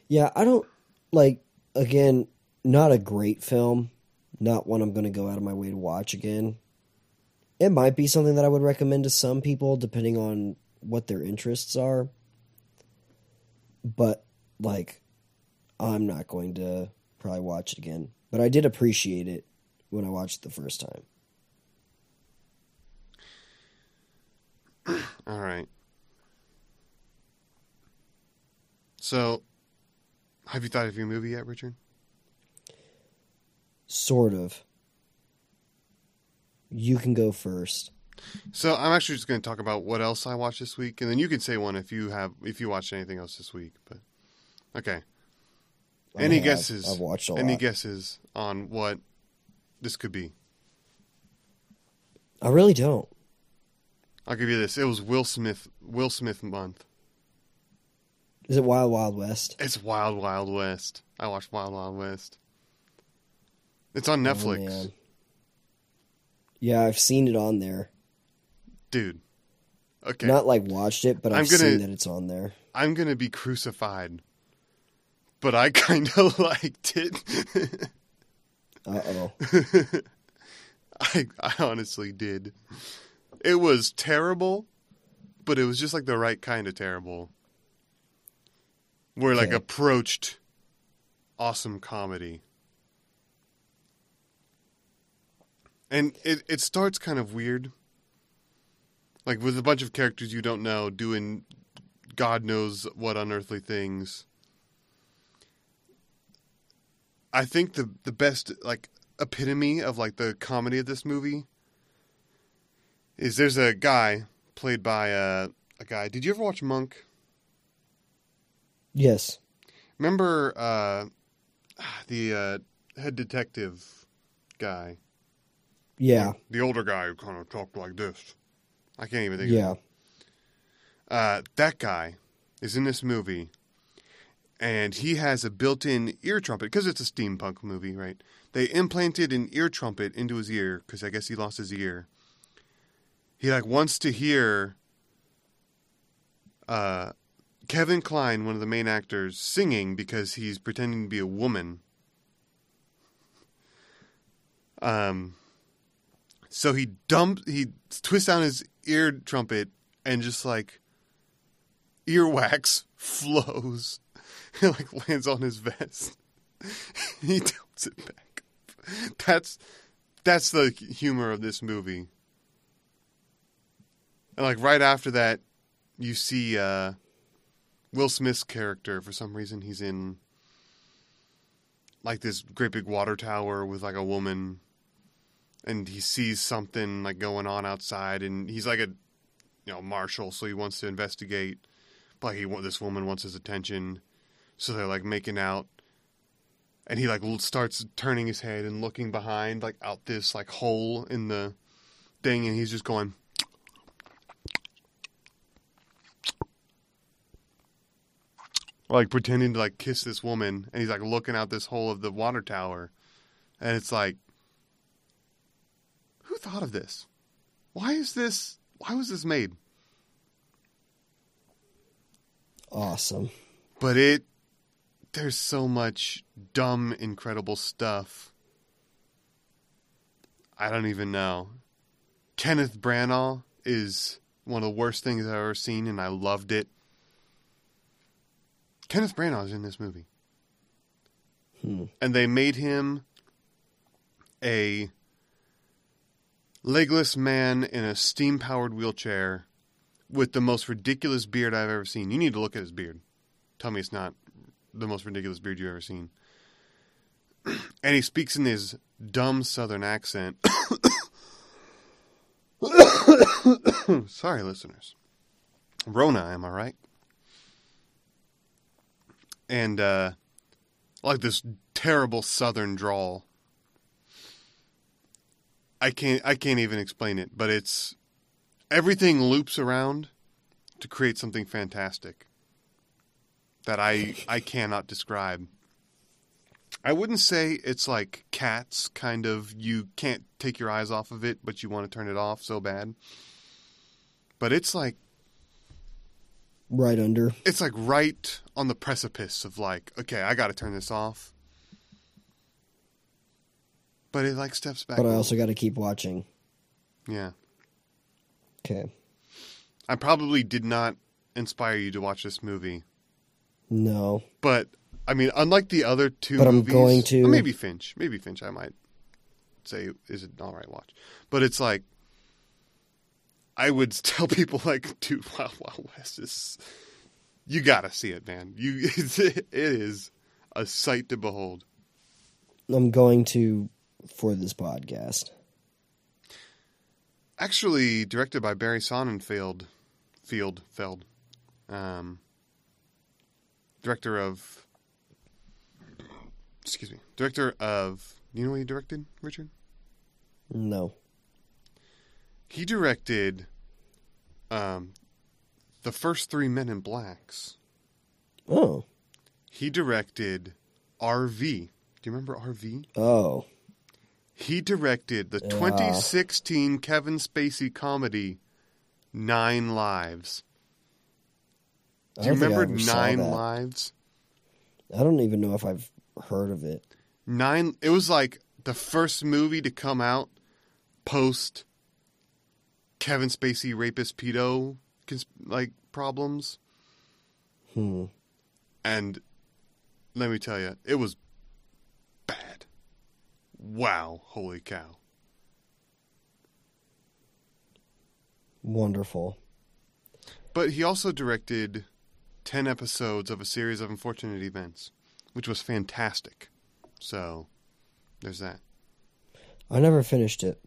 Yeah, I don't like again, not a great film, not one I'm going to go out of my way to watch again. It might be something that I would recommend to some people depending on what their interests are. But like I'm not going to probably watch it again, but I did appreciate it when I watched it the first time.
All right. So, have you thought of your movie yet, Richard?
Sort of. You can go first.
So, I'm actually just going to talk about what else I watched this week, and then you can say one if you have if you watched anything else this week. But okay,
I
any
have.
guesses?
I've watched a
Any
lot.
guesses on what this could be?
I really don't.
I'll give you this. It was Will Smith. Will Smith month.
Is it Wild Wild West?
It's Wild Wild West. I watched Wild Wild West. It's on Netflix,
Oh. Yeah, I've seen it on there.
dude. Okay,
Not like watched it, but
I'm
I've
gonna-
seen that it's on there.
I'm gonna be crucified, but I kind of liked it.
Uh oh.
I, I honestly did. It was terrible, but it was just like the right kind of terrible. Where like approached awesome comedy. And it, it starts kind of weird. Like with a bunch of characters you don't know doing God knows what unearthly things. I think the the best like epitome of like the comedy of this movie is there's a guy played by a a guy. Did you ever watch Monk?
Yes.
Remember uh, the uh, head detective guy,
Yeah.
the older guy who kind of talked like this. I can't even think. Of
Yeah.
Uh, that guy is in this movie, and he has a built-in ear trumpet because it's a steampunk movie, right? They implanted an ear trumpet into his ear because I guess he lost his ear. He like wants to hear uh, Kevin Kline, one of the main actors, singing because he's pretending to be a woman. Um. So he dumps, he twists down his ear trumpet and just like earwax flows. It like lands on his vest. he tilts it back. That's that's the humor of this movie. And like right after that, you see uh, Will Smith's character. For some reason, he's in like this great big water tower with like a woman, and he sees something like going on outside, and he's like a you know marshal, so he wants to investigate. But he this woman wants his attention, so they're like making out, and he like starts turning his head and looking behind like out this like hole in the thing, and he's just going. Like pretending to like kiss this woman, and he's like looking out this hole of the water tower, and it's like, thought of this? Why is this? Why was this made?
Awesome.
But it, there's so much dumb, incredible stuff. I don't even know. Kenneth Branagh is one of the worst things I've ever seen, and I loved it. Kenneth Branagh is in this movie.
Hmm.
And they made him a legless man in a steam powered wheelchair with the most ridiculous beard I've ever seen. You need to look at his beard. Tell me it's not the most ridiculous beard you've ever seen. and he speaks in his dumb southern accent. Sorry, listeners. Rona, am I right? And uh like this terrible southern drawl. I can't I can't even explain it, but it's everything loops around to create something fantastic that I I cannot describe. I wouldn't say it's like cats kind of you can't take your eyes off of it but you want to turn it off so bad. But it's like
right under.
It's like right on the precipice of like, okay, I got to turn this off. But it like steps back.
But I also got to keep watching.
Yeah.
Okay.
I probably did not inspire you to watch this movie.
No.
But I mean, unlike the other two
but
movies,
I'm going to
maybe Finch, maybe Finch, I might say is an all right watch. But it's like I would tell people like, dude, Wild Wild West is you gotta see it, man. You it is a sight to behold.
I'm going to for this podcast.
Actually, directed by Barry Sonnenfeld, Field Feld, um, director of. Excuse me, director of. You know what he directed, Richard?
No.
He directed um, the first three Men in Blacks.
Oh.
He directed RV. Do you remember RV?
Oh.
He directed the
Yeah.
2016 Kevin Spacey comedy Nine Lives. Do you remember Nine. Lives?
I don't even know if I've heard of it.
Nine. It was like the first movie to come out post Kevin Spacey rapist pedo like problems,
Hmm.
and let me tell you, it was. Wow! Holy cow!
Wonderful.
But he also directed 10 episodes of a series of unfortunate events, which was fantastic. So, there's that.
I never finished it.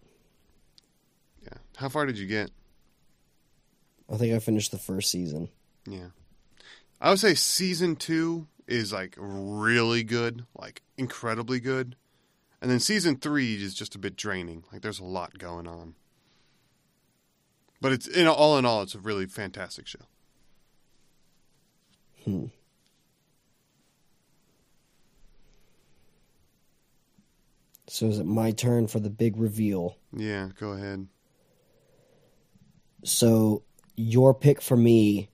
Yeah. How far did you get?
I think I finished the first season.
Yeah. I would say season two is like really good, like incredibly good. And then season three is just a bit draining. Like there's a lot going on. But it's in all in all, it's a really fantastic show.
Hmm. So is it my turn for the big reveal?
Yeah, go ahead.
So your pick for me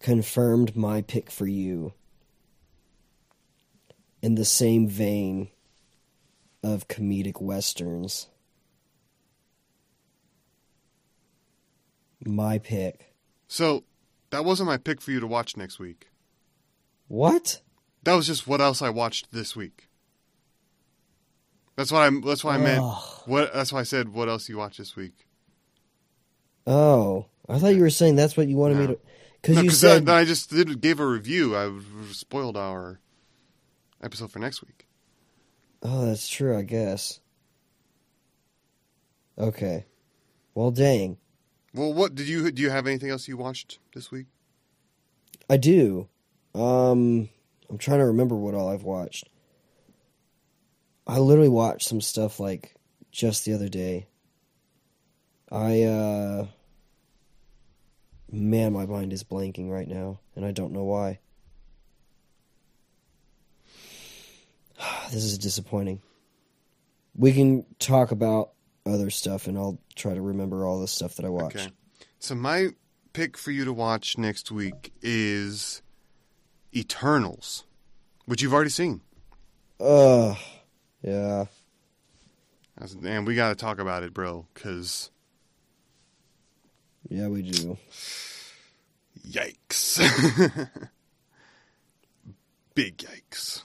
confirmed my pick for you. In the same vein of comedic westerns. My pick.
So that wasn't my pick for you to watch next week.
What?
That was just what else I watched this week. That's what I. That's why I meant. What? That's why I said. What else you watched this week?
Oh, I thought you were saying that's what you wanted me to. Because
No,
you
'cause
said
I, I just did, gave a review. I spoiled our episode for next week.
Oh, that's true, I guess. Okay. Well, dang.
Well, what did you do? You have anything else you watched this week?
I do. Um, I'm trying to remember what all I've watched. I literally watched some stuff like just the other day. I uh man, my mind is blanking right now, and I don't know why. this is disappointing. We can talk about other stuff, and I'll try to remember all the stuff that I watched.
Okay. So my pick for you to watch next week is Eternals, which you've already seen.
Ugh. Yeah.
And we got to talk about it, bro, because
Yeah, we do.
yikes. Big yikes.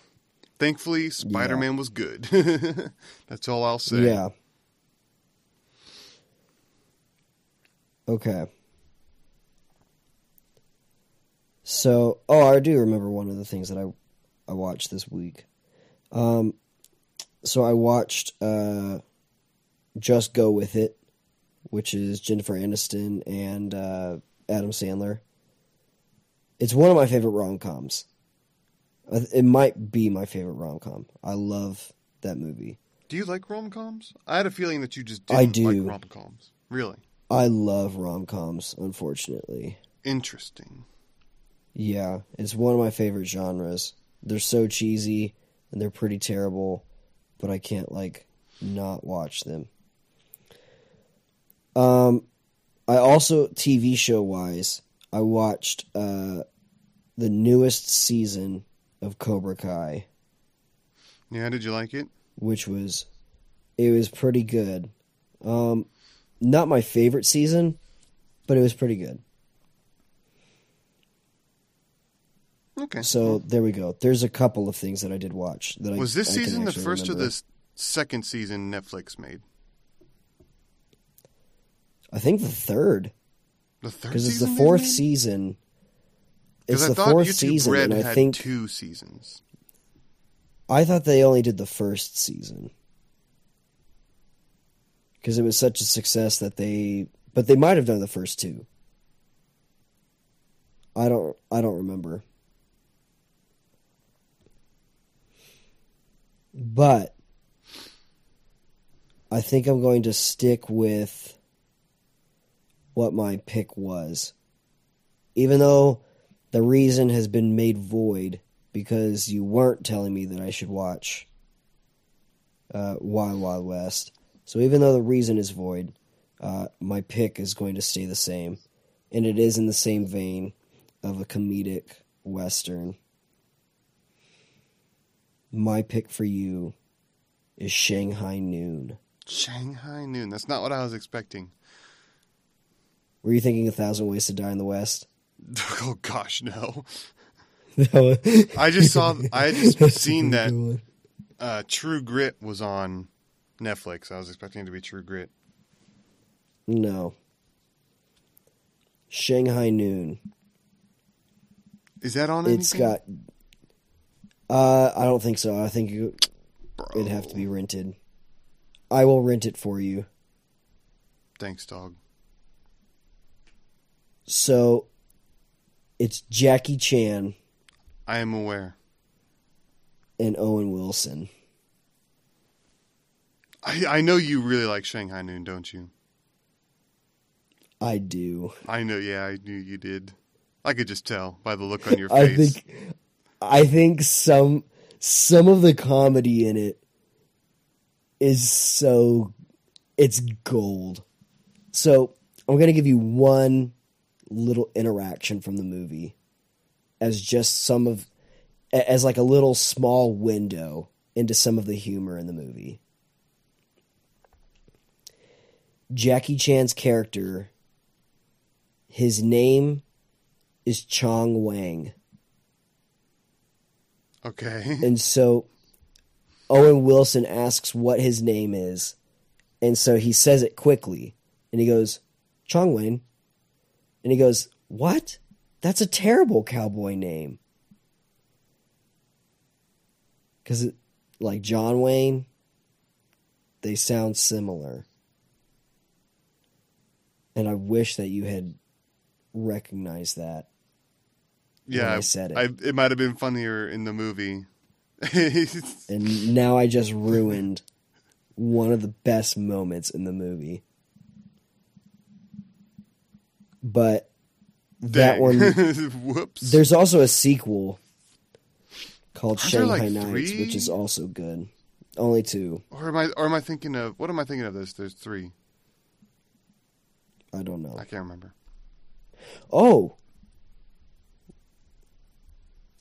Thankfully, Spider Man was good. That's all I'll say.
Yeah. Okay. So, oh, I do remember one of the things that I I watched this week. Um, so I watched uh, Just Go with It, which is Jennifer Aniston and uh, Adam Sandler. It's one of my favorite rom coms. It might be my favorite rom com. I love that movie.
Do you like rom coms? I had a feeling that you just
I
didn't
do.
like rom coms. Really?
I love rom coms, unfortunately.
Interesting.
Yeah, it's one of my favorite genres. They're so cheesy and they're pretty terrible, but I can't like not watch them. Um I also TV show wise, I watched uh the newest season of Cobra Kai,
Yeah, did you like it?
which was it was pretty good. Um not my favorite season, but it was pretty good.
Okay.
So there we go. There's a couple of things that I did watch. That I
was this
I
season the first or the second season Netflix made?
I think the third
The third
because it's the fourth season. It's
I
the
thought
fourth
YouTube
season,
Red
and I
had
think
two seasons.
I thought they only did the first season because it was such a success that they. But they might have done the first two. I don't. I don't remember. But I think I'm going to stick with what my pick was. Even though the reason has been made void because you weren't telling me that I should watch uh, Wild Wild West. So even though the reason is void, uh, my pick is going to stay the same. And it is in the same vein of a comedic Western. My pick for you is Shanghai Noon.
Shanghai Noon. That's not what I was expecting.
Were you thinking A Thousand Ways to Die in the West?
oh gosh, no.
I
I just saw. I had just seen that uh, True Grit was on Netflix. I was expecting it to be True Grit.
No. Shanghai Noon.
Is that on?
It's
anything?
got. Uh, I don't think so. I think you, it'd have to be rented. I will rent it for you.
Thanks, dog.
So, it's Jackie Chan
I am aware.
and Owen Wilson.
I I know you really like Shanghai Noon, don't you?
I do.
I know. Yeah, I knew you did. I could just tell by the look on your
I
face.
think. I think some some of the comedy in it is so it's gold. So I'm gonna give you one little interaction from the movie as just some of as like a little small window into some of the humor in the movie. Jackie Chan's character his name is Chong Wang.
Okay.
And so Owen Wilson asks what his name is. And so he says it quickly. And he goes, Chong Wayne. And he goes, What? That's a terrible cowboy name. Because, like John Wayne, they sound similar. and I wish that you had recognized that.
Yeah,
I said it.
I, it might have been funnier in the movie.
And now I just ruined one of the best moments in the movie. But that
Dang.
one
Whoops.
There's also a sequel called
Aren't there,
Shanghai
like,
Nights,
three?
which is also good. Only two.
or am I? Or am I thinking of? What am I thinking of? This. There's three.
I don't know.
I can't remember.
Oh,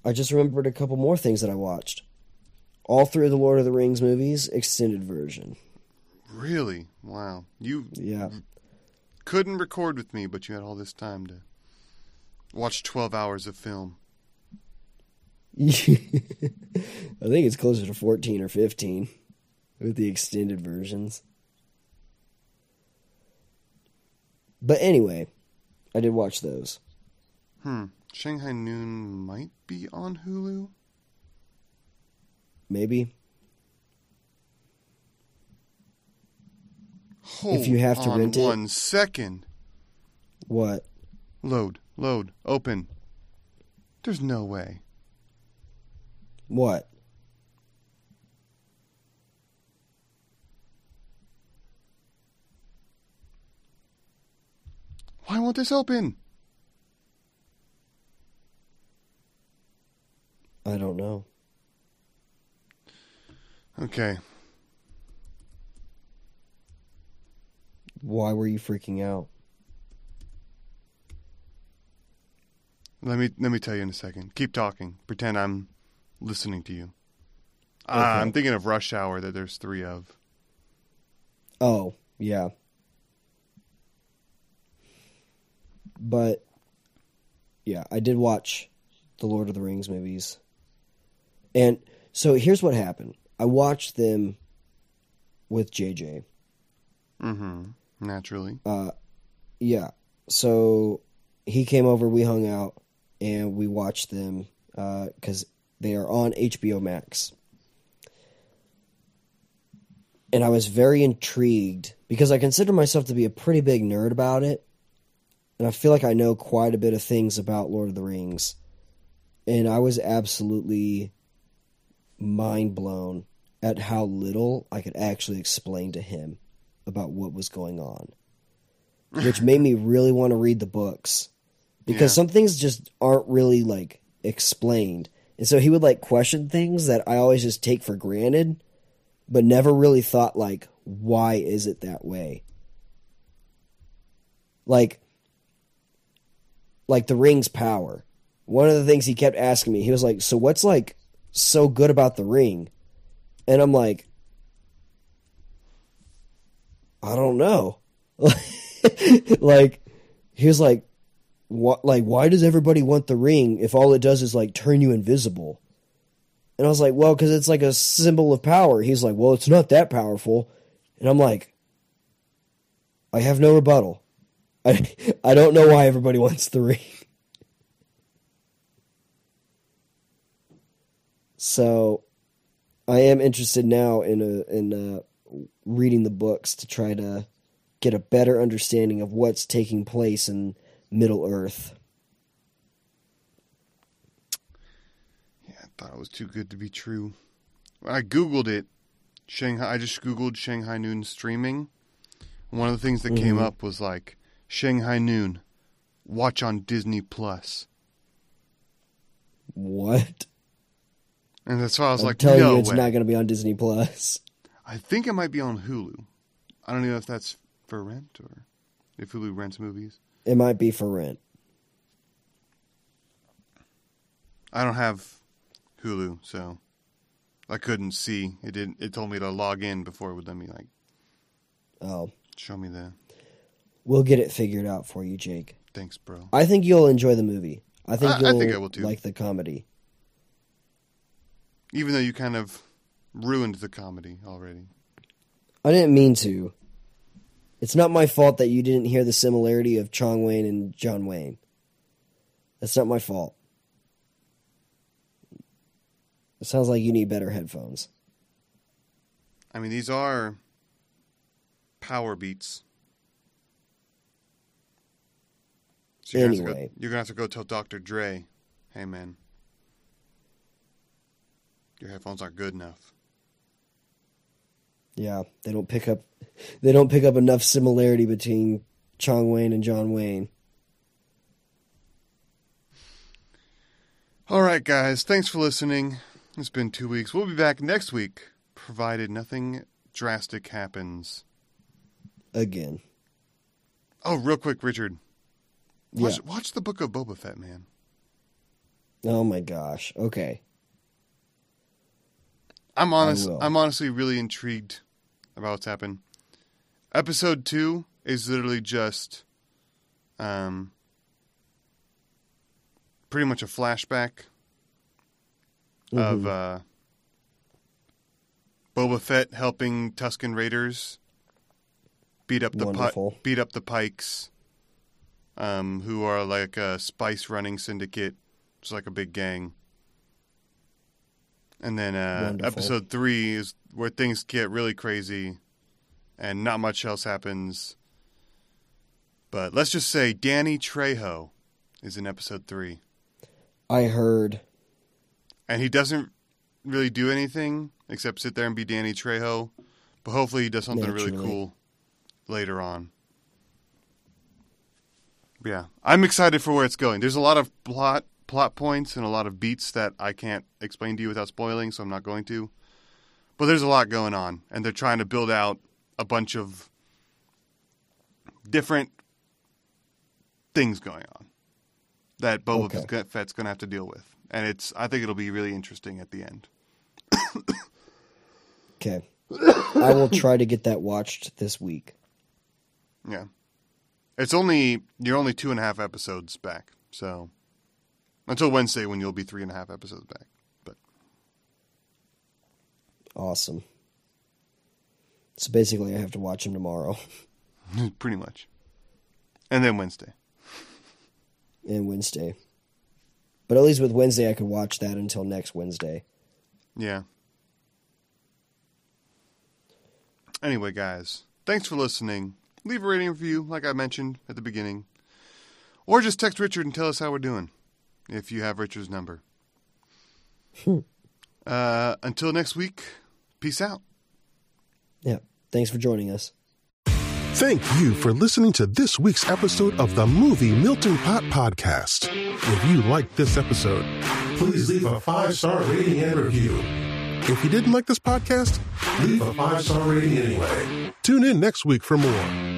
I just remembered a couple more things that I watched. All three of the Lord of the Rings movies, extended version.
Really? Wow. You
Yeah,
couldn't record with me, but you had all this time to watch 12 hours of film.
I think it's closer to fourteen or fifteen with the extended versions. But anyway, I did watch those.
Hmm. Shanghai Noon might be on Hulu.
Maybe
Hold
you have to
on
rent it-
one second.
what?
Load, load, open. There's no way.
What?
Why won't this open?
I don't know.
Okay.
Why were you freaking out?
Let me let me tell you in a second. Keep talking. Pretend I'm listening to you.
Okay.
Ah, I'm thinking of Rush Hour that there's three of.
Oh, yeah. But yeah, I did watch the Lord of the Rings movies. And so here's what happened. I watched them with JJ.
Mm-hmm. Naturally.
Uh yeah. So he came over, we hung out, and we watched them uh cuz they are on HBO Max. And I was very intrigued because I consider myself to be a pretty big nerd about it. And I feel like I know quite a bit of things about Lord of the Rings. And I was absolutely mind blown at how little I could actually explain to him about what was going on. Which made me really want to read the books. Because
Yeah.
some things just aren't really like explained. And so he would like question things that I always just take for granted, but never really thought like, why is it that way? Like like the ring's power. One of the things he kept asking me, he was like, "So what's like so good about the ring?" And I'm like, "I don't know." like he was like, "What? Like why does everybody want the ring if all it does is like turn you invisible?" And I was like, "Well, because it's like a symbol of power." He's like, "Well, it's not that powerful," and I'm like, "I have no rebuttal." I I don't know why everybody wants the ring. So, I am interested now in a, in uh, reading the books to try to get a better understanding of what's taking place in Middle Earth.
Yeah, I thought it was too good to be true. I googled it. Shanghai. I just googled Shanghai Noon streaming. One of the things that came
Mhm.
up was like Shanghai Noon, watch on Disney Plus,
What?
and that's why I was
I'm
like,
telling
no
you, it's
way.
not going to be on Disney Plus.
I think it might be on Hulu. I don't know if that's for rent or if Hulu rents movies.
It might be for rent.
I don't have Hulu, so I couldn't see. It didn't. It told me to log in before it would let me like
Oh,
show me the
we'll get it figured out for you, Jake.
thanks, bro.
I think you'll enjoy the movie. I think
I- I
you'll
think I will too.
like the comedy.
Even though you kind of ruined the comedy already.
I didn't mean to. It's not my fault that you didn't hear the similarity of Chong Wayne and John Wayne. That's not my fault. It sounds like you need better headphones.
I mean, these are Powerbeats. So you're, gonna
Anyway.
go, you're gonna have to go tell Dr. Dre, hey man, your headphones aren't good enough.
Yeah, they don't pick up they don't pick up enough similarity between Chong Wayne and John Wayne.
All right, guys, thanks for listening. It's been two weeks. We'll be back next week, provided nothing drastic happens.
Again.
Oh, real quick, Richard,
Yeah.
watch, watch the Book of Boba Fett, man.
Oh my gosh. Okay.
I'm honest. I'm honestly really intrigued about what's happened. Episode two is literally just, um, pretty much a flashback of
Mhm.
uh, Boba Fett helping Tusken Raiders beat up the pi- beat up the Pikes, um, who are like a spice running syndicate, It's like a big gang. And then uh,
Wonderful.
episode three is where things get really crazy, and not much else happens. But let's just say Danny Trejo is in episode three,
I heard
and he doesn't really do anything except sit there and be Danny Trejo. But hopefully, he does something really cool later on. Yeah, I'm excited for where it's going. There's a lot of plot plot points and a lot of beats that I can't explain to you without spoiling, so I'm not going to. But there's a lot going on, and they're trying to build out a bunch of different things going on that Boba
Okay.
Fett's going to have to deal with, and it's I think it'll be really interesting at the end.
okay. I will try to get that watched this week.
Yeah. It's only you're only two and a half episodes back, so until Wednesday when you'll be three and a half episodes back. But
Awesome. So basically I have to watch him tomorrow
pretty much. And then Wednesday.
and Wednesday. But at least with Wednesday I could watch that until next Wednesday.
Yeah. Anyway, guys, thanks for listening. Leave a rating review, like I mentioned at the beginning. Or just text Richard and tell us how we're doing, if you have Richard's number. uh, until next week, peace out.
Yeah. Thanks for joining us.
Thank you for listening to this week's episode of the Movie Melting Pot Podcast. If you liked this episode, please leave a five star rating and review. If you didn't like this podcast, leave a five star rating anyway. Tune in next week for more.